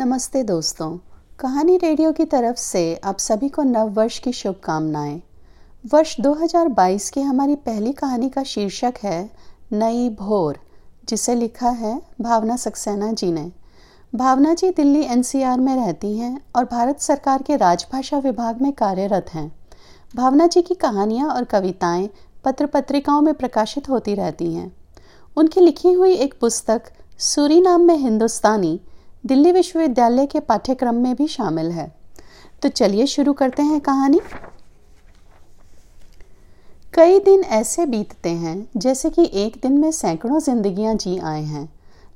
नमस्ते दोस्तों। कहानी रेडियो की तरफ़ से आप सभी को नव वर्ष की शुभकामनाएँ। वर्ष 2022 की हमारी पहली कहानी का शीर्षक है, नई भोर, जिसे लिखा है भावना सक्सेना जी ने। भावना जी दिल्ली एनसीआर में रहती हैं और भारत सरकार के राजभाषा विभाग में कार्यरत हैं। भावना जी की कहानियाँ और कविताएँ पत्र पत्रिकाओं में प्रकाशित होती रहती हैं। उनकी लिखी हुई एक पुस्तक, सूरी नाम में हिंदुस्तानी दिल्ली विश्वविद्यालय के पाठ्यक्रम में भी शामिल है। तो चलिए शुरू करते हैं कहानी। कई दिन ऐसे बीतते हैं, जैसे कि एक दिन में सैकड़ों जिंदगियाँ जी आए हैं,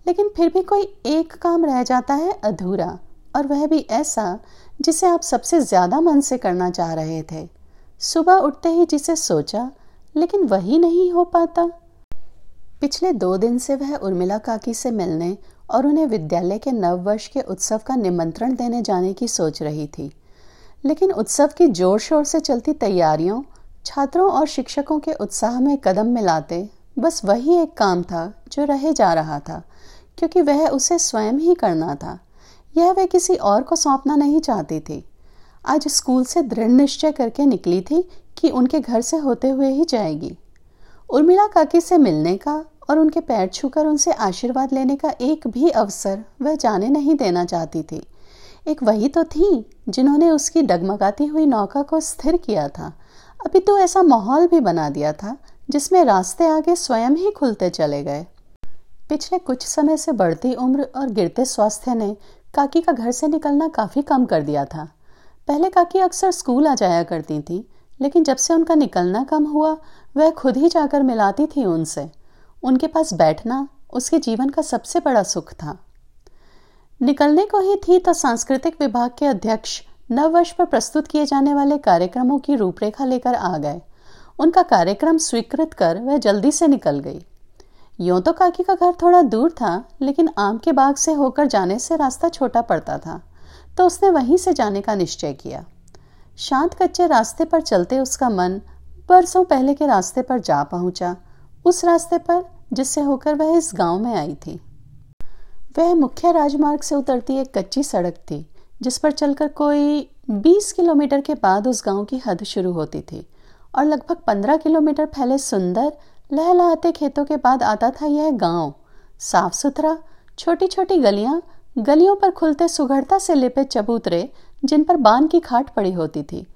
लेकिन फिर भी कोई एक काम रह जाता है अधूरा, और वह भी ऐसा जिसे आप सबसे ज़्यादा मन से करना चाह रहे थे। सुबह उठते ही जिसे सोचा, लेकिन वही नहीं हो पाता। पिछले दो दिन से वह उर्मिला काकी से मिलने और उन्हें विद्यालय के नववर्ष के उत्सव का निमंत्रण देने जाने की सोच रही थी। लेकिन उत्सव की ज़ोर शोर से चलती तैयारियों, छात्रों और शिक्षकों के उत्साह में कदम मिलाते, बस वही एक काम था जो रहे जा रहा था, क्योंकि वह उसे स्वयं ही करना था। यह वह किसी और को सौंपना नहीं चाहती थी। आज स्कूल से दृढ़ निश्चय करके निकली थी कि उनके घर से होते हुए ही जाएगी। उर्मिला काकी से मिलने का और उनके पैर छूकर उनसे आशीर्वाद लेने का एक भी अवसर वह जाने नहीं देना चाहती थी। एक वही तो थी जिन्होंने उसकी डगमगाती हुई नौका को स्थिर किया था। अभी तो ऐसा माहौल भी बना दिया था, जिसमें रास्ते आगे स्वयं ही खुलते चले गए। पिछले कुछ समय से बढ़ती उम्र और गिरते स्वास्थ्य ने काकी का घर से निकलना काफ़ी कम कर दिया था। पहले काकी अक्सर स्कूल आ जाया करती थी, लेकिन जब से उनका निकलना कम हुआ, वह खुद ही जाकर मिलाती थी उनसे। उनके पास बैठना उसके जीवन का सबसे बड़ा सुख था। निकलने को ही थी तो सांस्कृतिक विभाग के अध्यक्ष नववर्ष पर प्रस्तुत किए जाने वाले कार्यक्रमों की रूपरेखा लेकर आ गए। उनका कार्यक्रम स्वीकृत कर वह जल्दी से निकल गई। यूँ तो काकी का घर थोड़ा दूर था, लेकिन आम के बाग से होकर जाने से रास्ता छोटा पड़ता था तो उसने वहीं से जाने का निश्चय किया। शांत कच्चे रास्ते पर चलते उसका मन बरसों पहले के रास्ते पर जा पहुँचा उस रास्ते पर जिससे होकर वह इस गाँव में आई थी। वह मुख्य राजमार्ग से उतरती एक कच्ची सड़क थी, जिस पर चलकर कोई 20 किलोमीटर के बाद उस गाँव की हद शुरू होती थी और लगभग 15 किलोमीटर फैले सुंदर लहलहाते खेतों के बाद आता था यह गाँव। साफ़ सुथरा छोटी छोटी गलियाँ, गलियों पर खुलते सुघड़ता से लिपे चबूतरे, जिन पर बाँध की खाट पड़ी होती थी।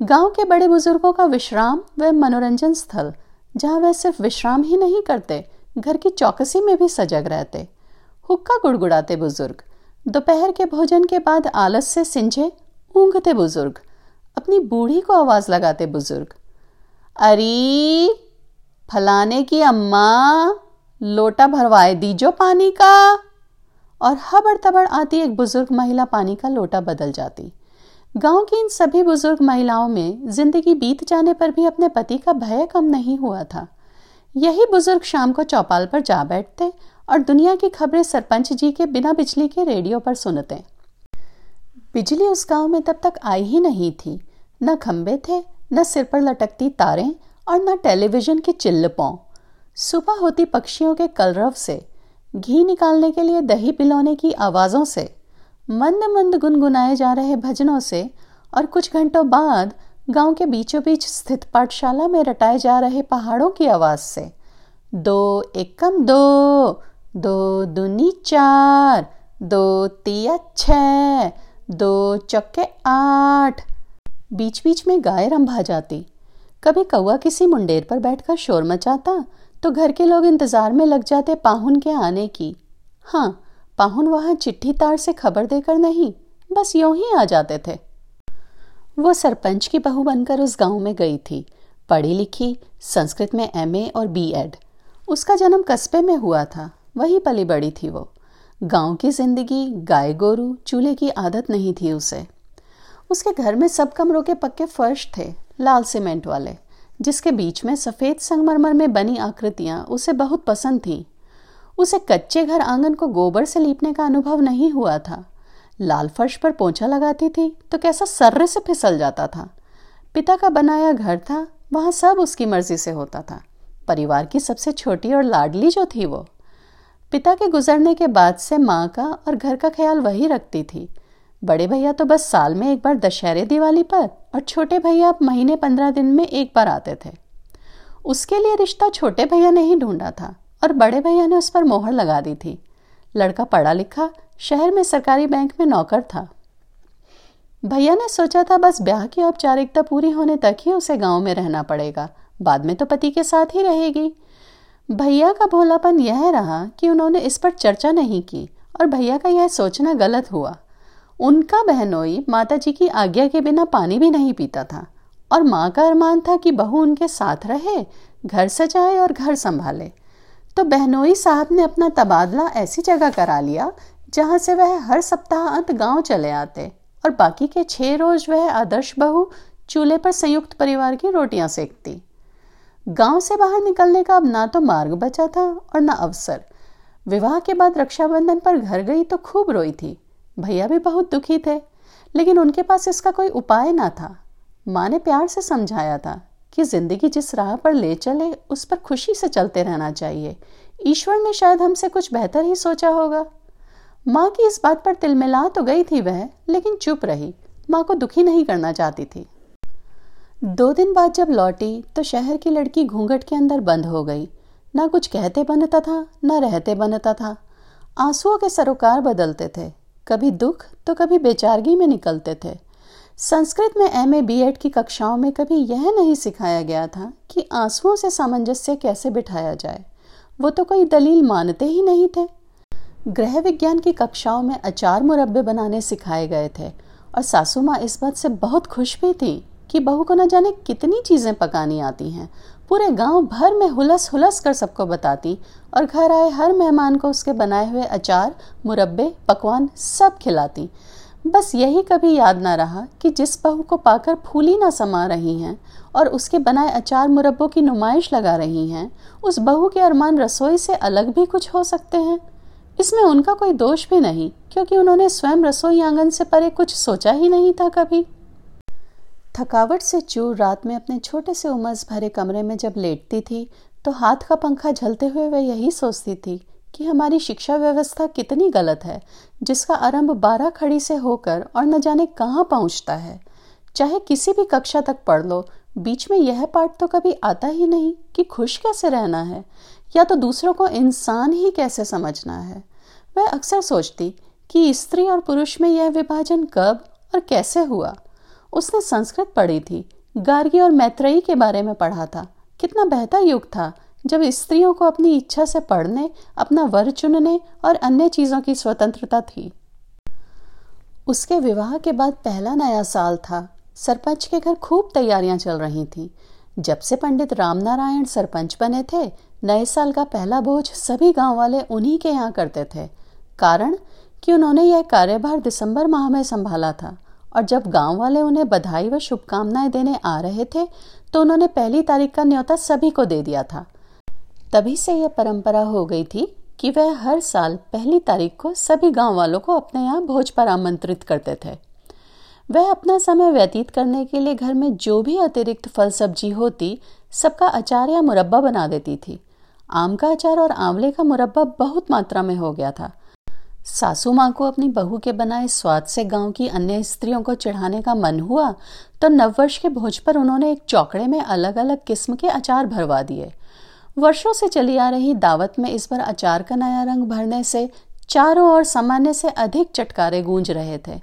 गाँव के बड़े बुज़ुर्गों का विश्राम व मनोरंजन स्थल जहाँ वह सिर्फ़ विश्राम ही नहीं करते, घर की चौकसी में भी सजग रहते। हुक्का गुड़गुड़ाते बुज़ुर्ग। दोपहर के भोजन के बाद आलस से सिंझे, ऊंघते बुज़ुर्ग। अपनी बूढ़ी को आवाज़ लगाते बुज़ुर्ग। अरे, फलाने की अम्मा, लोटा भरवाए दीजो पानी का। और हबड़ तबड़ आती एक बुज़ुर्ग महिला पानी का लोटा बदल जाती। गाँव की इन सभी बुज़ुर्ग महिलाओं में ज़िंदगी बीत जाने पर भी अपने पति का भय कम नहीं हुआ था। यही बुज़ुर्ग शाम को चौपाल पर जा बैठते और दुनिया की खबरें सरपंच जी के बिना बिजली के रेडियो पर सुनते। बिजली उस गाँव में तब तक आई ही नहीं थी। न खंबे थे, न सिर पर लटकती तारें और न टेलीविज़न की चिल्लपों। सुबह होती पक्षियों के कलरव से, घी निकालने के लिए दही पिलौने की आवाज़ों से मंद मंद गुनगुनाए जा रहे भजनों से और कुछ घंटों बाद गाँव के बीचों बीच स्थित पाठशाला में रटाए जा रहे पहाड़ों की आवाज़ से, दो एकम दो दो दुनी चार, दो तिया छ दो चक्के आठ बीच बीच में गाय रंभा जाती। कभी कौआ किसी मुंडेर पर बैठकर शोर मचाता तो घर के लोग इंतज़ार में लग जाते पाहुन के आने की। हाँ पाहुन वहाँ चिट्ठी तार से खबर देकर नहीं, बस यूँ ही आ जाते थे। वो सरपंच की बहू बनकर उस गाँव में गई थी। पढ़ी लिखी, संस्कृत में एमए और बीएड उसका जन्म कस्बे में हुआ था, वही पली बड़ी थी वो। गाँव की ज़िंदगी, गाय गोरू, चूल्हे की आदत नहीं थी उसे। उसके घर में सब कमरों के पक्के फर्श थे, लाल सीमेंट वाले, जिसके बीच में सफ़ेद संगमरमर में बनी आकृतियाँ उसे बहुत पसंद थीं। उसे कच्चे घर आँगन को गोबर से लीपने का अनुभव नहीं हुआ था। लाल फर्श पर पोछा लगाती थी तो कैसा सर्रे से फिसल जाता था। पिता का बनाया घर था, वहाँ सब उसकी मर्ज़ी से होता था। परिवार की सबसे छोटी और लाडली जो थी वो। पिता के गुजरने के बाद से माँ का और घर का ख्याल वही रखती थी। बड़े भैया तो बस साल में एक बार दशहरे दिवाली पर और छोटे भैया महीने पंद्रह दिन में एक बार आते थे। उसके लिए रिश्ता छोटे भैया ने ही ढूंढा था। और बड़े भैया ने उस पर मोहर लगा दी थी। लड़का पढ़ा लिखा, शहर में सरकारी बैंक में नौकर था। भैया ने सोचा था, बस ब्याह की औपचारिकता पूरी होने तक ही उसे गाँव में रहना पड़ेगा। बाद में तो पति के साथ ही रहेगी। भैया का भोलापन यह रहा कि उन्होंने इस पर चर्चा नहीं की और भैया का यह सोचना गलत हुआ। उनका बहनोई माता जी की आज्ञा के बिना पानी भी नहीं पीता था और माँ का अरमान था कि बहू उनके साथ रहे, घर सजाए और घर संभाले। तो बहनोई साहब ने अपना तबादला ऐसी जगह करा लिया, जहाँ से वह हर सप्ताह अंत गाँव चले आते और बाकी के छह रोज वह आदर्श बहू चूल्हे पर संयुक्त परिवार की रोटियाँ सेकती। गाँव से बाहर निकलने का अब ना तो मार्ग बचा था और ना अवसर। विवाह के बाद रक्षाबंधन पर घर गई तो खूब रोई थी। भैया भी बहुत दुखी थे, लेकिन उनके पास इसका कोई उपाय ना था। माँ ने प्यार से समझाया था कि ज़िंदगी जिस राह पर ले चले, उस पर खुशी से चलते रहना चाहिए। ईश्वर ने शायद हमसे कुछ बेहतर ही सोचा होगा। माँ की इस बात पर तिलमिला तो गई थी वह, लेकिन चुप रही। माँ को दुखी नहीं करना चाहती थी। दो दिन बाद जब लौटी तो शहर की लड़की घूंघट के अंदर बंद हो गई। ना कुछ कहते बनता था, ना रहते बनता था। आंसुओं के सरोकार बदलते थे। कभी दुख तो कभी बेचारगी में निकलते थे। संस्कृत में एम ए बी एड की कक्षाओं में कभी यह नहीं सिखाया गया था कि आंसुओं से सामंजस्य कैसे बिठाया जाए। वो तो कोई दलील मानते ही नहीं थे। गृह विज्ञान की कक्षाओं में अचार मुरब्बे बनाने सिखाए गए थे और सासू माँ इस बात से बहुत खुश भी थी कि बहू को न जाने कितनी चीज़ें पकानी आती हैं। पूरे गाँव भर में हुलस हुलस कर सबको बताती और घर आए हर मेहमान को उसके बनाए हुए अचार, मुरब्बे, पकवान सब खिलाती। बस यही कभी याद ना रहा कि जिस बहू को पाकर फूली ना समा रही हैं और उसके बनाए अचार मुरब्बों की नुमाइश लगा रही हैं, उस बहू के अरमान रसोई से अलग भी कुछ हो सकते हैं? इसमें उनका कोई दोष भी नहीं, क्योंकि उन्होंने स्वयं रसोई आँगन से परे कुछ सोचा ही नहीं था कभी। थकावट से चूर रात में अपने छोटे से उमस भरे कमरे में जब लेटती थी तो हाथ का पंखा झलते हुए वह यही सोचती थी कि हमारी शिक्षा व्यवस्था कितनी गलत है, जिसका आरंभ बारह खड़ी से होकर और न जाने कहाँ पहुँचता है। चाहे किसी भी कक्षा तक पढ़ लो, बीच में यह पाठ तो कभी आता ही नहीं कि खुश कैसे रहना है, या तो दूसरों को इंसान ही कैसे समझना है। वह अक्सर सोचती कि स्त्री और पुरुष में यह विभाजन कब और कैसे हुआ। उसने संस्कृत पढ़ी थी, गार्गी और मैत्रेयी के बारे में पढ़ा था। कितना बेहतर युग था जब स्त्रियों को अपनी इच्छा से पढ़ने, अपना वर चुनने और अन्य चीज़ों की स्वतंत्रता थी। उसके विवाह के बाद पहला नया साल था। सरपंच के घर खूब तैयारियाँ चल रही थीं। जब से पंडित रामनारायण सरपंच बने थे, नए साल का पहला बोझ सभी गाँव वाले उन्हीं के यहाँ करते थे। कारण, कि उन्होंने यह कार्यभार दिसंबर माह में संभाला था और जब गाँव वाले उन्हें बधाई व शुभकामनाएँ देने आ रहे थे तो उन्होंने पहली तारीख का न्योता सभी को दे दिया था। तभी से यह परंपरा हो गई थी कि वह हर साल पहली तारीख को सभी गाँव वालों को अपने यहाँ भोज पर आमंत्रित करते थे। वह अपना समय व्यतीत करने के लिए घर में जो भी अतिरिक्त फल सब्ज़ी होती, सबका अचार या मुरब्बा बना देती थी। आम का अचार और आंवले का मुरब्बा बहुत मात्रा में हो गया था। सासू माँ को अपनी बहू के बनाए स्वाद से गाँव की अन्य स्त्रियों को चढ़ाने का मन हुआ तो नववर्ष के भोज पर उन्होंने एक चौकड़े में अलग अलग किस्म के अचार भरवा दिए। वर्षों से चली आ रही दावत में इस बार अचार का नया रंग भरने से चारों ओर सामान्य से अधिक चटकारे गूंज रहे थे।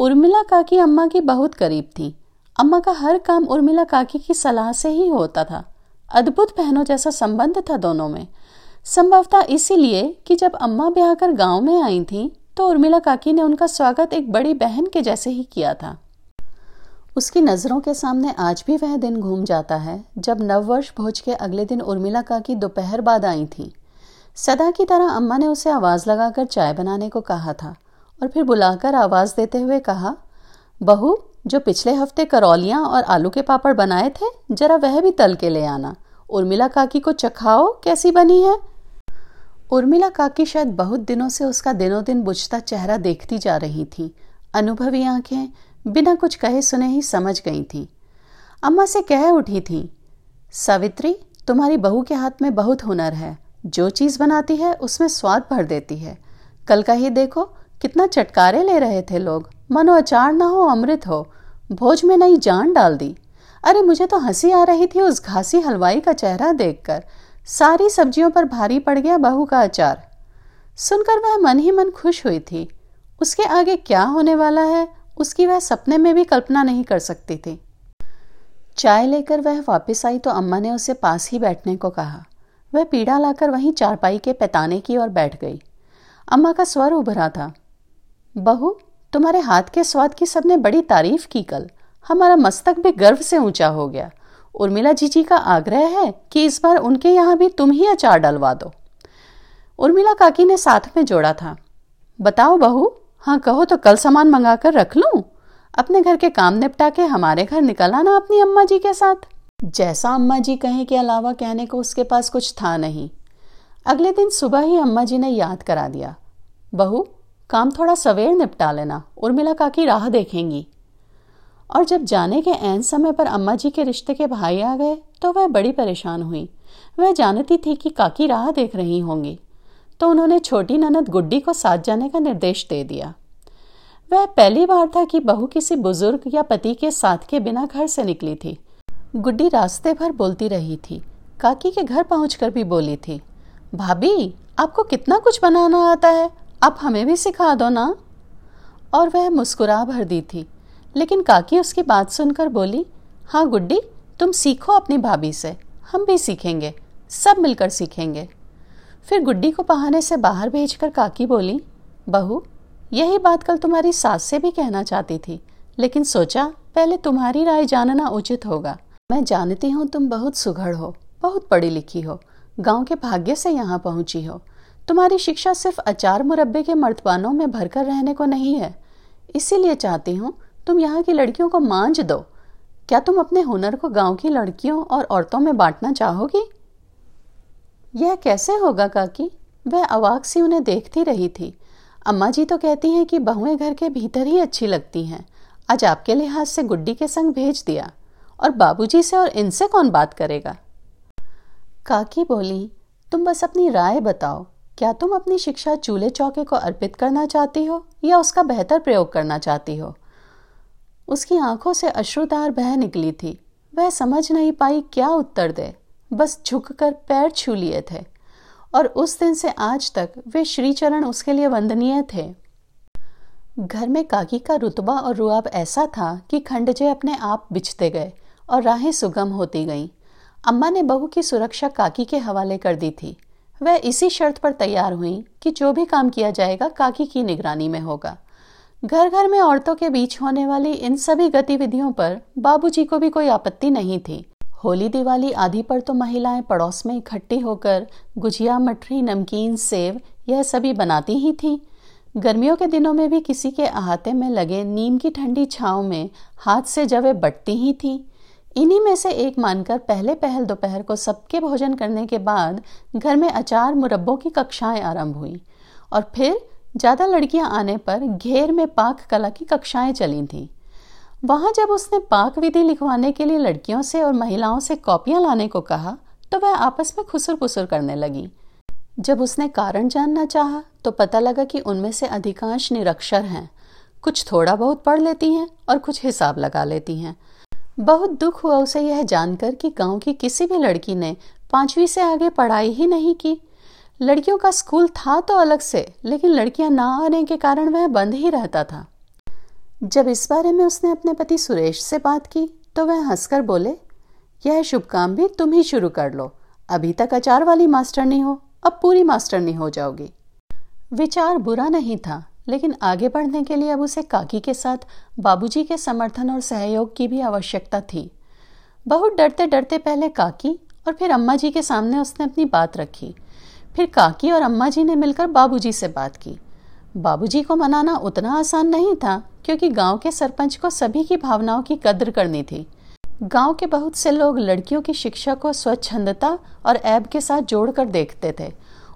उर्मिला काकी अम्मा की बहुत करीब थी। अम्मा का हर काम उर्मिला काकी की सलाह से ही होता था। अद्भुत बहनों जैसा संबंध था दोनों में। संभवतः इसीलिए कि जब अम्मा ब्याह कर गाँव में आई थी तो उर्मिला काकी ने उनका स्वागत एक बड़ी बहन के जैसे ही किया था। उसकी नज़रों के सामने आज भी वह दिन घूम जाता है, जब नववर्ष भोज के अगले दिन उर्मिला काकी दोपहर बाद आई थी। सदा की तरह अम्मा ने उसे आवाज़ लगाकर चाय बनाने को कहा था और फिर बुलाकर आवाज़ देते हुए कहा, बहू, जो पिछले हफ़्ते करौलियाँ और आलू के पापड़ बनाए थे, जरा वह भी तल के ले आना। उर्मिला काकी को चखाओ, कैसी बनी है? उर्मिला काकी शायद बहुत दिनों से उसका दिनों दिन बुझता चेहरा देखती जा रही थी। अनुभवी आँखें बिना कुछ कहे सुने ही समझ गई थी। अम्मा से कह उठी थी, सावित्री, तुम्हारी बहू के हाथ में बहुत हुनर है। जो चीज़ बनाती है, उसमें स्वाद भर देती है। कल का ही देखो, कितना चटकारे ले रहे थे लोग। मनो अचार ना हो, अमृत हो। भोज में नई जान डाल दी। अरे, मुझे तो हँसी आ रही थी उस घासी हलवाई का चेहरा देखकर। सारी सब्जियों पर भारी पड़ गया बहू का अचार। सुनकर वह मन ही मन खुश हुई थी। उसके आगे क्या होने वाला है? उसकी वह सपने में भी कल्पना नहीं कर सकती थी। चाय लेकर वह वापस आई तो अम्मा ने उसे पास ही बैठने को कहा। वह पीड़ा लाकर वहीं चारपाई के पैताने की ओर बैठ गई। अम्मा का स्वर उभरा था। बहू, तुम्हारे हाथ के स्वाद की सबने बड़ी तारीफ़ की कल। हमारा मस्तक भी गर्व से ऊँचा हो गया। उर्मिला जीजी का आग्रह है कि इस बार उनके यहाँ भी तुम ही अचार डलवा दो। उर्मिला काकी ने साथ में जोड़ा था। बताओ बहू हाँ कहो तो कल सामान मंगाकर रख लूँ। अपने घर के काम निपटा के हमारे घर निकल आना अपनी अम्मा जी के साथ। जैसा अम्मा जी कहें के अलावा कहने को उसके पास कुछ था नहीं। अगले दिन सुबह ही अम्मा जी ने याद करा दिया। बहू, काम थोड़ा सवेर निपटा लेना, उर्मिला काकी राह देखेंगी। और जब जाने के ऐन समय पर अम्मा जी के रिश्ते के भाई आ गए तो वह बड़ी परेशान हुई। वह जानती थी कि काकी राह देख रही होंगी। तो उन्होंने छोटी ननद गुड्डी को साथ जाने का निर्देश दे दिया। वह पहली बार था कि बहू किसी बुज़ुर्ग या पति के साथ के बिना घर से निकली थी। गुड्डी रास्ते भर बोलती रही थी। काकी के घर पहुंचकर भी बोली थी, भाभी, आपको कितना कुछ बनाना आता है? आप हमें भी सिखा दो ना। और वह मुस्कुरा भर दी थी। लेकिन काकी उसकी बात सुनकर बोली हाँ गुड्डी, तुम सीखो अपनी भाभी से। हम भी सीखेंगे। सब मिलकर सीखेंगे। फिर गुड्डी को बहाने से बाहर भेजकर काकी बोली, बहू, यही बात कल तुम्हारी सास से भी कहना चाहती थी, लेकिन सोचा पहले तुम्हारी राय जानना उचित होगा। मैं जानती हूँ तुम बहुत सुघड़ हो, बहुत पढ़ी लिखी हो, गाँव के भाग्य से यहाँ पहुँची हो। तुम्हारी शिक्षा सिर्फ़ अचार मुरब्बे के मर्तबानों में भरकर रहने को नहीं है। इसीलिए चाहती हूँ तुम यहाँ की लड़कियों को मांझ दो। क्या तुम अपने हुनर को गाँव की लड़कियों और औरतों में बांटना चाहोगी? यह कैसे होगा काकी? वह अवाक सी उन्हें देखती रही थी। अम्मा जी तो कहती हैं कि बहुएँ घर के भीतर ही अच्छी लगती हैं। आज आपके लिहाज से गुड्डी के संग भेज दिया। और बाबूजी से और इनसे कौन बात करेगा? काकी बोली, तुम बस अपनी राय बताओ। क्या तुम अपनी शिक्षा चूल्हे चौके को अर्पित करना चाहती हो या उसका बेहतर प्रयोग करना चाहती हो? उसकी आँखों से अश्रुधार बह निकली थी। वह समझ नहीं पाई क्या उत्तर दे। बस झुककर पैर छू लिए थे और उस दिन से आज तक वे श्रीचरण उसके लिए वंदनीय थे। घर में काकी का रुतबा और रुआब ऐसा था कि खंडजे अपने आप बिछते गए और राहें सुगम होती गईं। अम्मा ने बहू की सुरक्षा काकी के हवाले कर दी थी। वह इसी शर्त पर तैयार हुई कि जो भी काम किया जाएगा काकी की निगरानी में होगा। घर घर में औरतों के बीच होने वाली इन सभी गतिविधियों पर बाबूजी को भी कोई आपत्ति नहीं थी। होली दिवाली आदि पर तो महिलाएँ पड़ोस में इकट्ठी होकर गुजिया, मठरी, नमकीन, सेव यह सभी बनाती ही थीं। गर्मियों के दिनों में भी किसी के अहाते में लगे नीम की ठंडी छाव में हाथ से जवे बटती ही थीं। इन्हीं में से एक मानकर पहले पहल दोपहर को सबके भोजन करने के बाद घर में अचार मुरब्बों की कक्षाएँ आरंभ हुई और फिर ज़्यादा लड़कियाँ आने पर घेर में पाक कला की कक्षाएँ चली थीं। वहाँ जब उसने पाक विधि लिखवाने के लिए लड़कियों से और महिलाओं से कॉपियाँ लाने को कहा तो वह आपस में खुसर पुसर करने लगी। जब उसने कारण जानना चाहा तो पता लगा कि उनमें से अधिकांश निरक्षर हैं। कुछ थोड़ा बहुत पढ़ लेती हैं और कुछ हिसाब लगा लेती हैं। बहुत दुख हुआ उसे यह जानकर कि गाँव की किसी भी लड़की ने पांचवी से आगे पढ़ाई ही नहीं की। लड़कियों का स्कूल था तो अलग से, लेकिन लड़कियाँ ना आने के कारण वह बंद ही रहता था। जब इस बारे में उसने अपने पति सुरेश से बात की तो वह हंसकर बोले, यह शुभ काम भी तुम ही शुरू कर लो। अभी तक अचार वाली मास्टरनी हो, अब पूरी मास्टरनी हो जाओगी। विचार बुरा नहीं था, लेकिन आगे बढ़ने के लिए अब उसे काकी के साथ, बाबूजी के समर्थन और सहयोग की भी आवश्यकता थी। बहुत डरते डरते पहले काकी और फिर अम्मा जी के सामने उसने अपनी बात रखी। फिर काकी और अम्मा जी ने मिलकर बाबूजी से बात की। बाबूजी को मनाना उतना आसान नहीं था, क्योंकि गाँव के सरपंच को सभी की भावनाओं की कद्र करनी थी। गाँव के बहुत से लोग लड़कियों की शिक्षा को स्वच्छंदता और ऐब के साथ जोड़कर देखते थे।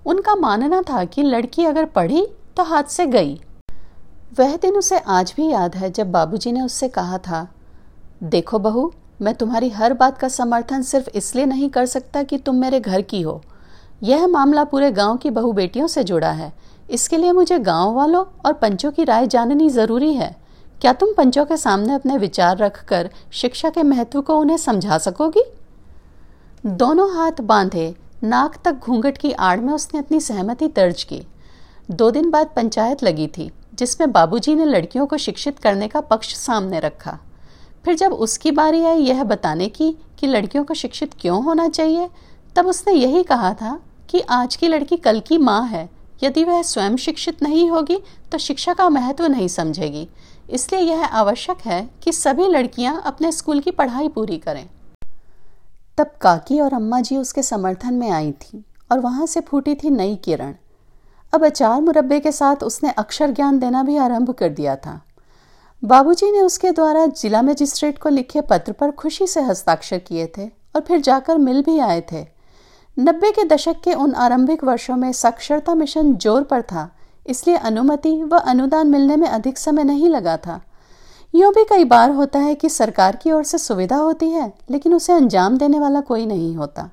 उनका मानना था कि लड़की अगर पढ़ी तो हाथ से गई। वह दिन उसे आज भी याद है, जब बाबूजी ने उससे कहा था, देखो बहू, मैं तुम्हारी हर बात का समर्थन सिर्फ़ इसलिए नहीं कर सकता कि तुम मेरे घर की हो। यह मामला पूरे गाँव की बहु बेटियों से जुड़ा है। इसके लिए मुझे गाँव वालों और पंचों की राय जाननी ज़रूरी है। क्या तुम पंचों के सामने अपने विचार रखकर शिक्षा के महत्व को उन्हें समझा सकोगी? दोनों हाथ बांधे, नाक तक घूंघट की आड़ में उसने अपनी सहमति दर्ज की। दो दिन बाद पंचायत लगी थी, जिसमें बाबूजी ने लड़कियों को शिक्षित करने का पक्ष सामने रखा। फिर जब उसकी बारी आई यह बताने की कि लड़कियों को शिक्षित क्यों होना चाहिए, तब उसने यही कहा था कि आज की लड़की कल की माँ है यदि वह स्वयं शिक्षित नहीं होगी तो शिक्षा का महत्व नहीं समझेगी। इसलिए यह आवश्यक है कि सभी लड़कियाँ अपने स्कूल की पढ़ाई पूरी करें। तब काकी और अम्मा जी उसके समर्थन में आई थी और वहाँ से फूटी थी नई किरण। अब अचार मुरब्बे के साथ उसने अक्षर ज्ञान देना भी आरंभ कर दिया था। बाबूजी ने उसके द्वारा जिला मजिस्ट्रेट को लिखे पत्र पर खुशी से हस्ताक्षर किए थे और फिर जाकर मिल भी आए थे। नब्बे के दशक के उन आरंभिक वर्षों में साक्षरता मिशन ज़ोर पर था, इसलिए अनुमति व अनुदान मिलने में अधिक समय नहीं लगा था। यूँ भी कई बार होता है कि सरकार की ओर से सुविधा होती है, लेकिन उसे अंजाम देने वाला कोई नहीं होता।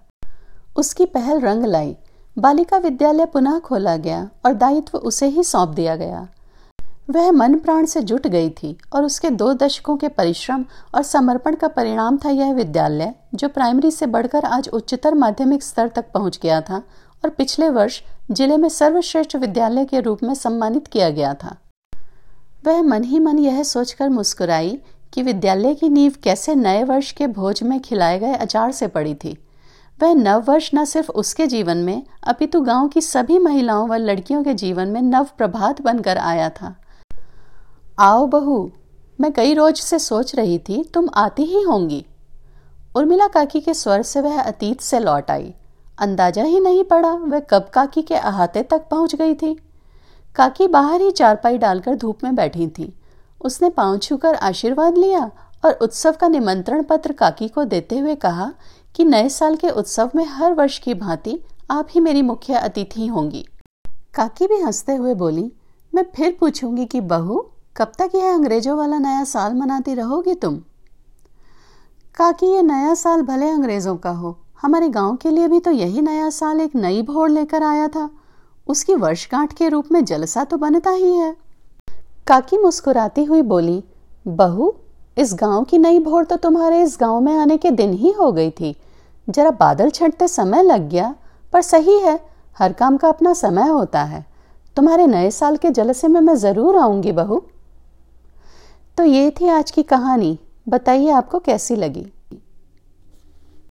उसकी पहल रंग लाई, बालिका विद्यालय पुनः खोला गया और दायित्व उसे ही सौंप दिया गया। वह मन प्राण से जुट गई थी और उसके दो दशकों के परिश्रम और समर्पण का परिणाम था यह विद्यालय, जो प्राइमरी से बढ़कर आज उच्चतर माध्यमिक स्तर तक पहुँच गया था और पिछले वर्ष ज़िले में सर्वश्रेष्ठ विद्यालय के रूप में सम्मानित किया गया था। वह मन ही मन यह सोचकर मुस्कुराई कि विद्यालय की नींव कैसे नए वर्ष के भोज में खिलाए गए अचार से पड़ी थी। वह नव वर्ष न सिर्फ़ उसके जीवन में, अपितु गाँव की सभी महिलाओं व लड़कियों के जीवन में नव प्रभात बनकर आया था। आओ बहू, मैं कई रोज से सोच रही थी तुम आती ही होंगी। उर्मिला काकी के स्वर से वह अतीत से लौट आई। अंदाज़ा ही नहीं पड़ा वह कब काकी के अहाते तक पहुँच गई थी। काकी बाहर ही चारपाई डालकर धूप में बैठी थी। उसने पाँव छूकर आशीर्वाद लिया और उत्सव का निमंत्रण पत्र काकी को देते हुए कहा कि नए साल के उत्सव में हर वर्ष की भांति आप ही मेरी मुख्य अतिथि होंगी। काकी भी हँसते हुए बोली, मैं फिर पूछूँगी कि बहू कब तक यह अंग्रेज़ों वाला नया साल मनाती रहोगी तुम? काकी, ये नया साल भले अंग्रेज़ों का हो, हमारे गाँव के लिए भी तो यही नया साल एक नई भोड़ लेकर आया था। उसकी वर्षगांठ के रूप में जलसा तो बनता ही है। काकी मुस्कुराती हुई बोली, बहू, इस गाँव की नई भोर तो तुम्हारे इस गाँव में आने के दिन ही हो गई थी। जरा बादल छटते समय लग गया, पर सही है, हर काम का अपना समय होता है। तुम्हारे नए साल के जलसे में मैं ज़रूर आऊँगी बहू। तो ये थी आज की कहानी। बताइए आपको कैसी लगी?